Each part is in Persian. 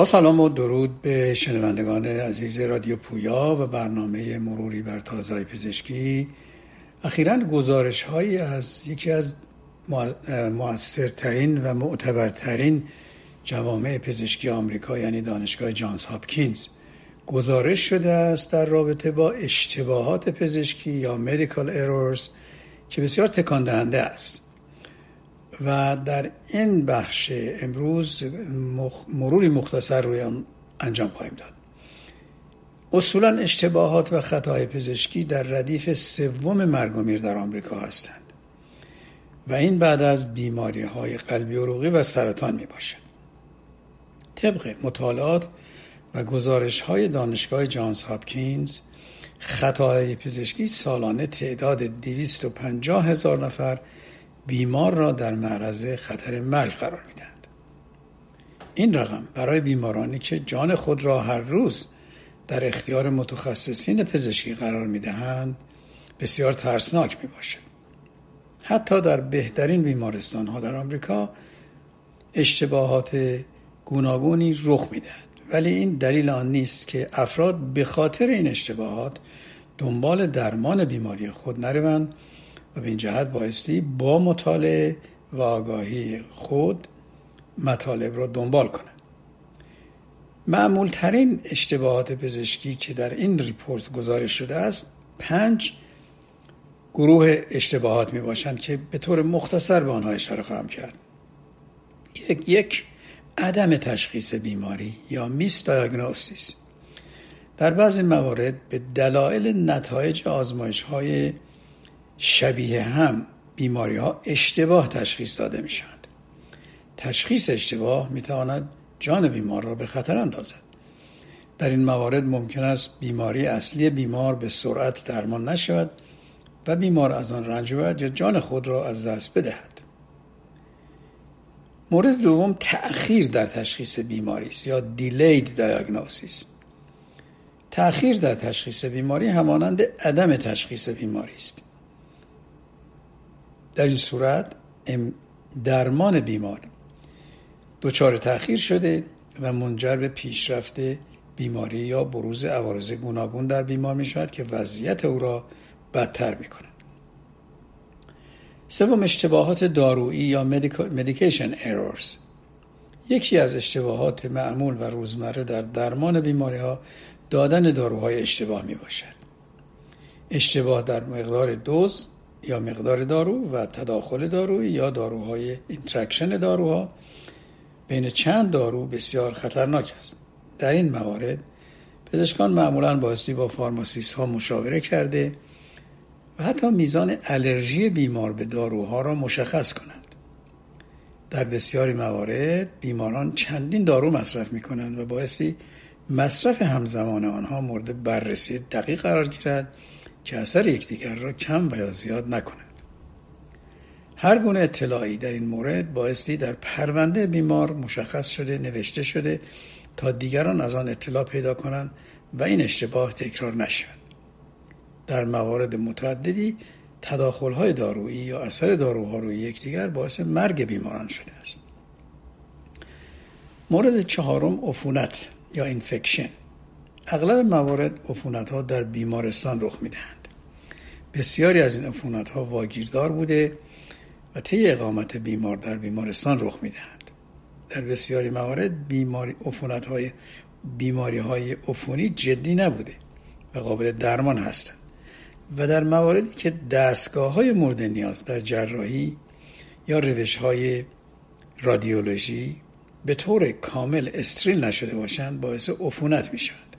با سلام و درود به شنوندگان عزیز رادیو پویا و برنامه مروری بر تازهای پزشکی. اخیرا گزارش هایی از یکی از موثرترین و معتبرترین جوامع پزشکی آمریکا یعنی دانشگاه جانز هاپکینز. گزارش شده است در رابطه با اشتباهات پزشکی یا medical errors که بسیار تکان دهنده است. و در این بخش امروز مروری مختصر روی آن انجام خواهیم داد. اصولا اشتباهات و خطاهای پزشکی در ردیف سوم مرگ و میر در آمریکا هستند و این بعد از بیماری های قلبی عروقی و سرطان می باشد طبق مطالعات و گزارش های دانشگاه جانز هاپکینز خطاهای پزشکی سالانه تعداد 250 هزار نفر بیمار را در معرض خطر مرگ قرار می‌دهند این رقم برای بیمارانی که جان خود را هر روز در اختیار متخصصین پزشکی قرار می‌دهند بسیار ترسناک می باشد. حتی در بهترین بیمارستان ها در آمریکا اشتباهات گوناگونی رخ می‌دهند ولی این دلیل آن نیست که افراد به خاطر این اشتباهات دنبال درمان بیماری خود نروند و به این جهت بایستی با مطالعه و آگاهی خود مطالب را دنبال کنند معمولترین اشتباهات پزشکی که در این ریپورت گزارش شده است پنج گروه اشتباهات می باشند که به طور مختصر به آنها اشاره خواهم کرد. یک یک عدم تشخیص بیماری یا میس دایگنوستیس در بعضی موارد به دلایل نتایج آزمایش های شبیه هم بیماری ها اشتباه تشخیص داده می شود. تشخیص اشتباه می تواند جان بیمار را به خطر اندازد. در این موارد ممکن است بیماری اصلی بیمار به سرعت درمان نشود و بیمار از آن رنج یا جان خود را از دست بدهد. مورد دوم تأخیر در تشخیص بیماری است یا delayed diagnosis. تأخیر در تشخیص بیماری همانند عدم تشخیص بیماری است. در این صورت درمان بیمار دچار تاخیر شده و منجر به پیشرفت بیماری یا بروز عوارض گوناگون در بیمار می شود که وضعیت او را بدتر می کند. سوم اشتباهات دارویی یا medication errors یکی از اشتباهات معمول و روزمره در درمان بیماری ها دادن داروهای اشتباه می باشد. اشتباه در مقدار دوز یا مقدار دارو و تداخل دارویی یا داروهای interaction داروها. بین چند دارو بسیار خطرناک است. در این موارد پزشکان معمولا بایستی با pharmacist ها مشاوره کرده و حتی میزان الرژی بیمار به داروها را مشخص کنند. در بسیاری موارد بیماران چندین دارو مصرف می کنند و بایستی مصرف همزمان آنها مورد بررسی دقیق قرار گیرد که اثر یکدیگر را کم و یا زیاد نکنند هر گونه اطلاعی در این مورد بایستی در پرونده بیمار مشخص شده نوشته شده تا دیگران از آن اطلاع پیدا کنند و این اشتباه تکرار نشود. در موارد متعددی تداخلهای دارویی یا اثر داروها روی یکدیگر باعث مرگ بیماران شده است. مورد چهارم عفونت یا اینفکشن اغلب موارد عفونت ها در بیمارستان رخ می‌دهند. بسیاری از این عفونت ها واگیردار بوده و طی اقامت بیمار در بیمارستان رخ می‌دهند. در بسیاری موارد بیماری عفونت های بیماری های عفونی جدی نبوده و قابل درمان هستند. و در مواردی که دستگاه های مورد نیاز در جراحی یا روش های رادیولوژی به طور کامل استریل نشده باشند باعث عفونت می شوند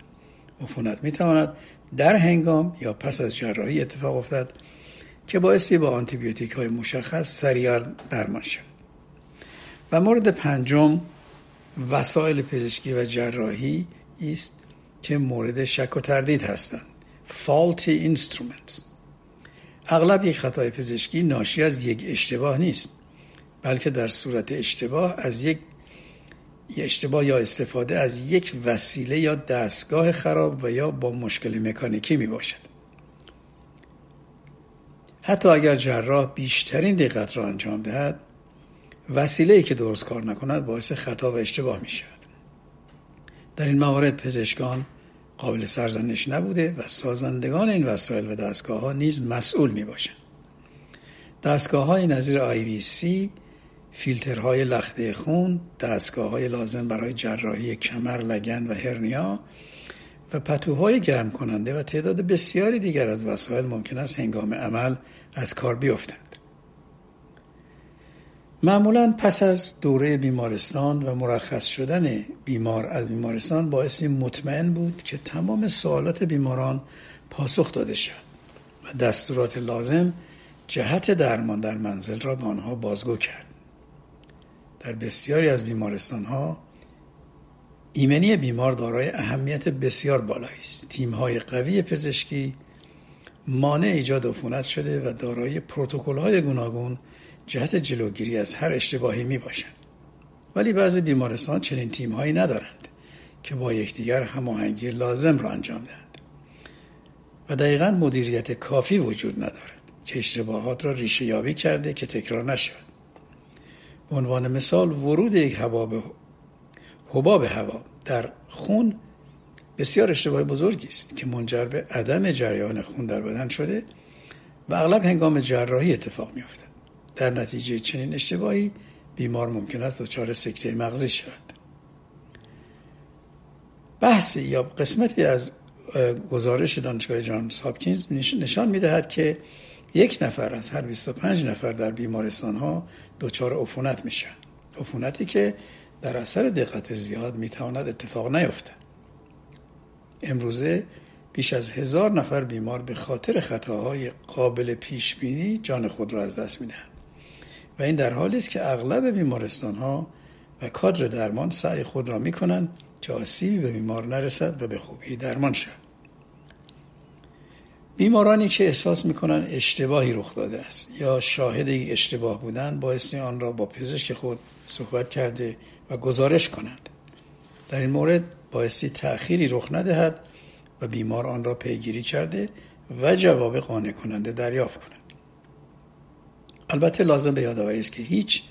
عفونت می تواند در هنگام یا پس از جراحی اتفاق افتد که باعثی با آنتیبیوتیک های مشخص سریع درمان شد. و مورد پنجم وسایل پزشکی و جراحی است که مورد شک و تردید هستند. Faulty instruments. اغلب یک خطای پزشکی ناشی از یک اشتباه نیست بلکه در صورت اشتباه از یک اشتباه یا استفاده از یک وسیله یا دستگاه خراب و یا با مشکل مکانیکی می باشد حتی اگر جراح بیشترین دقت را انجام دهد وسیله که درست کار نکند باعث خطا و اشتباه می شود در این موارد پزشکان قابل سرزنش نبوده و سازندگان این وسایل و دستگاه ها نیز مسئول می باشند. دستگاه های نظیر سی فیلترهای لخته خون، دستگاه های لازم برای جراحی کمر، لگن و هرنیا و پتوهای گرم کننده و تعداد بسیاری دیگر از وسایل ممکن است هنگام عمل از کار بیفتند. معمولا پس از دوره بیمارستان و مرخص شدن بیمار از بیمارستان باعثی مطمئن بود که تمام سوالات بیماران پاسخ داده شد و دستورات لازم جهت درمان در منزل را به آنها بازگو کرد. در بسیاری از بیمارستان ها ایمنی بیمار دارای اهمیت بسیار بالایی است. تیم های قوی پزشکی مانع ایجاد عفونت شده و دارای پروتکل های گوناگون جهت جلوگیری از هر اشتباهی می باشند. ولی بعضی بیمارستان چنین تیم هایی ندارند که با یکدیگر هماهنگی لازم را انجام دهند و دقیقا مدیریت کافی وجود ندارد که اشتباهات را ریشه یابی کرده که تکرار نشود به عنوان مثال ورود یک حباب حباب هوا در خون بسیار اشتباه بزرگی است که منجر به عدم جریان خون در بدن شده و اغلب هنگام جراحی اتفاق میافتد در نتیجه چنین اشتباهی بیمار ممکن است دچار سکته مغزی شود. بحثی یا قسمتی از گزارش دانشگاه جان هاپکینز نشان می‌دهد که یک نفر از هر 25 نفر در بیمارستان ها دچار عفونت میشن عفونتی که در اثر دقت زیاد می‌تواند اتفاق نیفتد امروزه بیش از هزار نفر بیمار به خاطر خطاهای قابل پیش بینی جان خود را از دست می‌دهند. و این در حالی است که اغلب بیمارستان ها و کادر درمان سعی خود را می کنند که آسیبی به بیمار نرسد و به خوبی درمان شد بیمارانی که احساس می‌کنند اشتباهی رخ داده است یا شاهد اشتباه بودند بایستی آن را با پزشک خود صحبت کرده و گزارش کنند در این مورد بایستی تأخیری رخ ندهد و بیمار آن را پیگیری کرده و جواب قانع کننده دریافت کند. البته لازم به یادآوری است که هیچ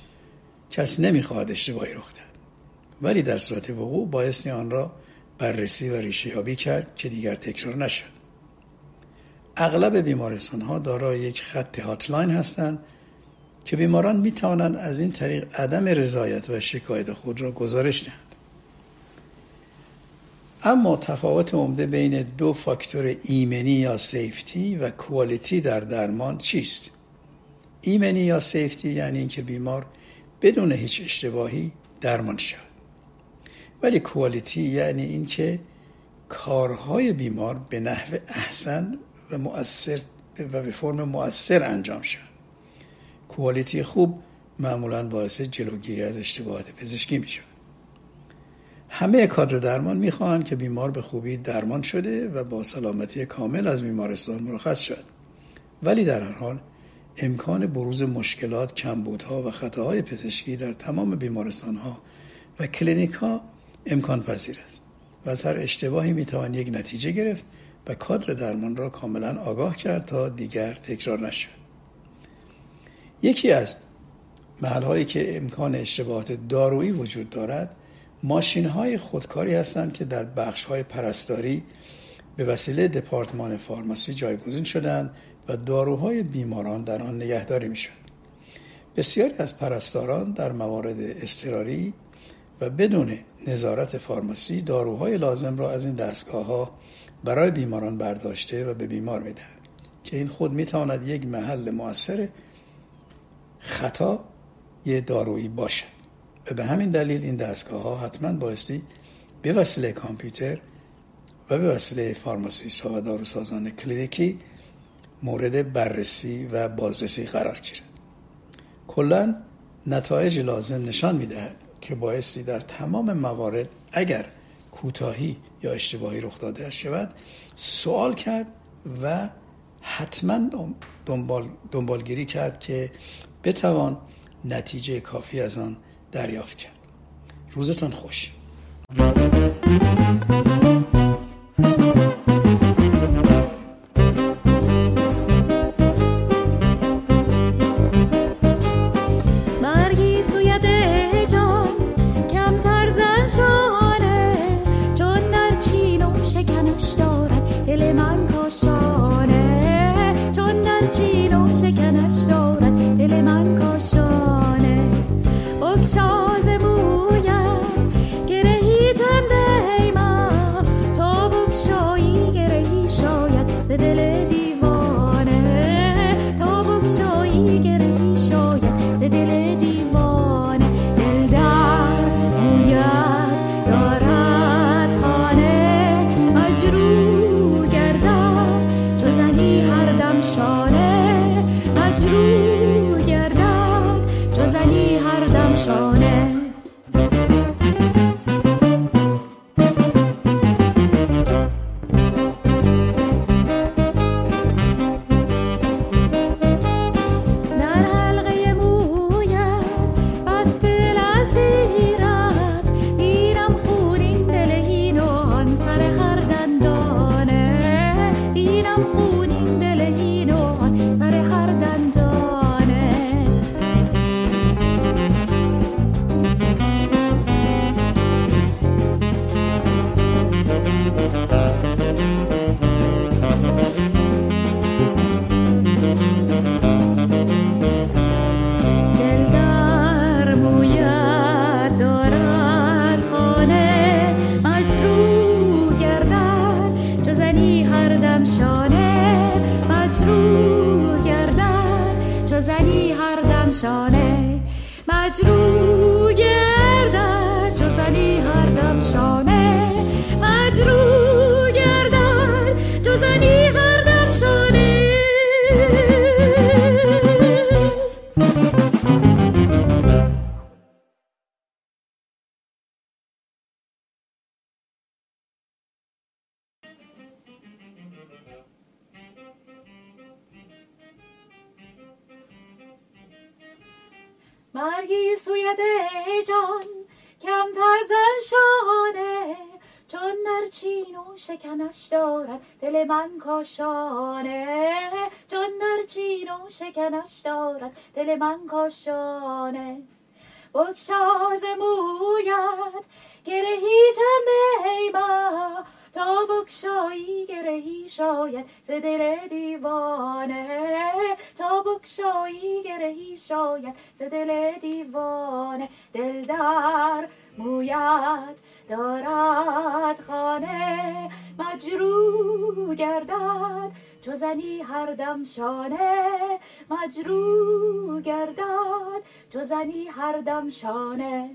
کس نمی‌خواهد اشتباهی رخ دهد. ولی در صورت وقوع بایستی آن را بررسی و ریشه یابی کرد که دیگر تکرار نشد. اغلب بیمارستان ها دارای یک خط هاتلاین هستند که بیماران می توانند از این طریق عدم رضایت و شکایت خود را گزارش دهند اما تفاوت عمده بین دو فاکتور ایمنی یا سیفتی و کوالیتی در درمان چیست؟ ایمنی یا سیفتی یعنی اینکه بیمار بدون هیچ اشتباهی درمان شود ولی کوالیتی یعنی اینکه کارهای بیمار به نحو احسن و مؤثر و به فرم مؤثر انجام شود کوالیتی خوب معمولا باعث جلوگیری از اشتباهات پزشکی می همه کادر درمان می‌خواهند که بیمار به خوبی درمان شده و با سلامتی کامل از بیمارستان مرخص شد ولی در هر حال امکان بروز مشکلات، کمبودها و خطاهای پزشکی در تمام بیمارستان ها و کلینیک ها امکان پذیر است و از هر اشتباهی می‌توان یک نتیجه گرفت و کادر درمان را کاملا آگاه کرد تا دیگر تکرار نشد یکی از محل هایی که امکان اشتباهات دارویی وجود دارد ماشین های خودکاری هستند که در بخش های پرستاری به وسیله دپارتمان فارماسی جایگزین شدند و داروهای بیماران در آن نگهداری می‌شد. بسیاری از پرستاران در موارد اضطراری و بدون نظارت فارماسی داروهای لازم را از این دستگاه ها برای بیماران برداشته و به بیمار می‌دهند که این خود می‌تواند یک محل مؤثر خطا یه دارویی باشد و به همین دلیل این دستگاه ها حتما بایستی به وسیله کامپیوتر و به وسیله فارماسیست ها و داروسازان کلینیکی مورد بررسی و بازرسی قرار گیرد. کلا نتایج لازم نشان می‌دهد که بایستی در تمام موارد اگر کوتاهی یا اشتباهی رخ داده شود. سوال کرد و حتما دنبال دنبالگیری کرد که بتوان نتیجه کافی از آن دریافت کرد. روزتان خوش. دیگری شاید. ز دل دیوار مرگی سوید جان کمتر زن شانه. چون نرچین و شکنش دارد دل من کاشانه. چون نرچین و شکنش دارد دل من کاشانه. بکشاز مویت گرهی چند با تا بکشایی گرهی شاید ز دل دیوانه. بکشایی گرهی شاید ز دل دیوانه دل در مویت دارد خانه مجرو گردد چو زنی هر دم شانه مجرو گردد چو زنی هر دم شانه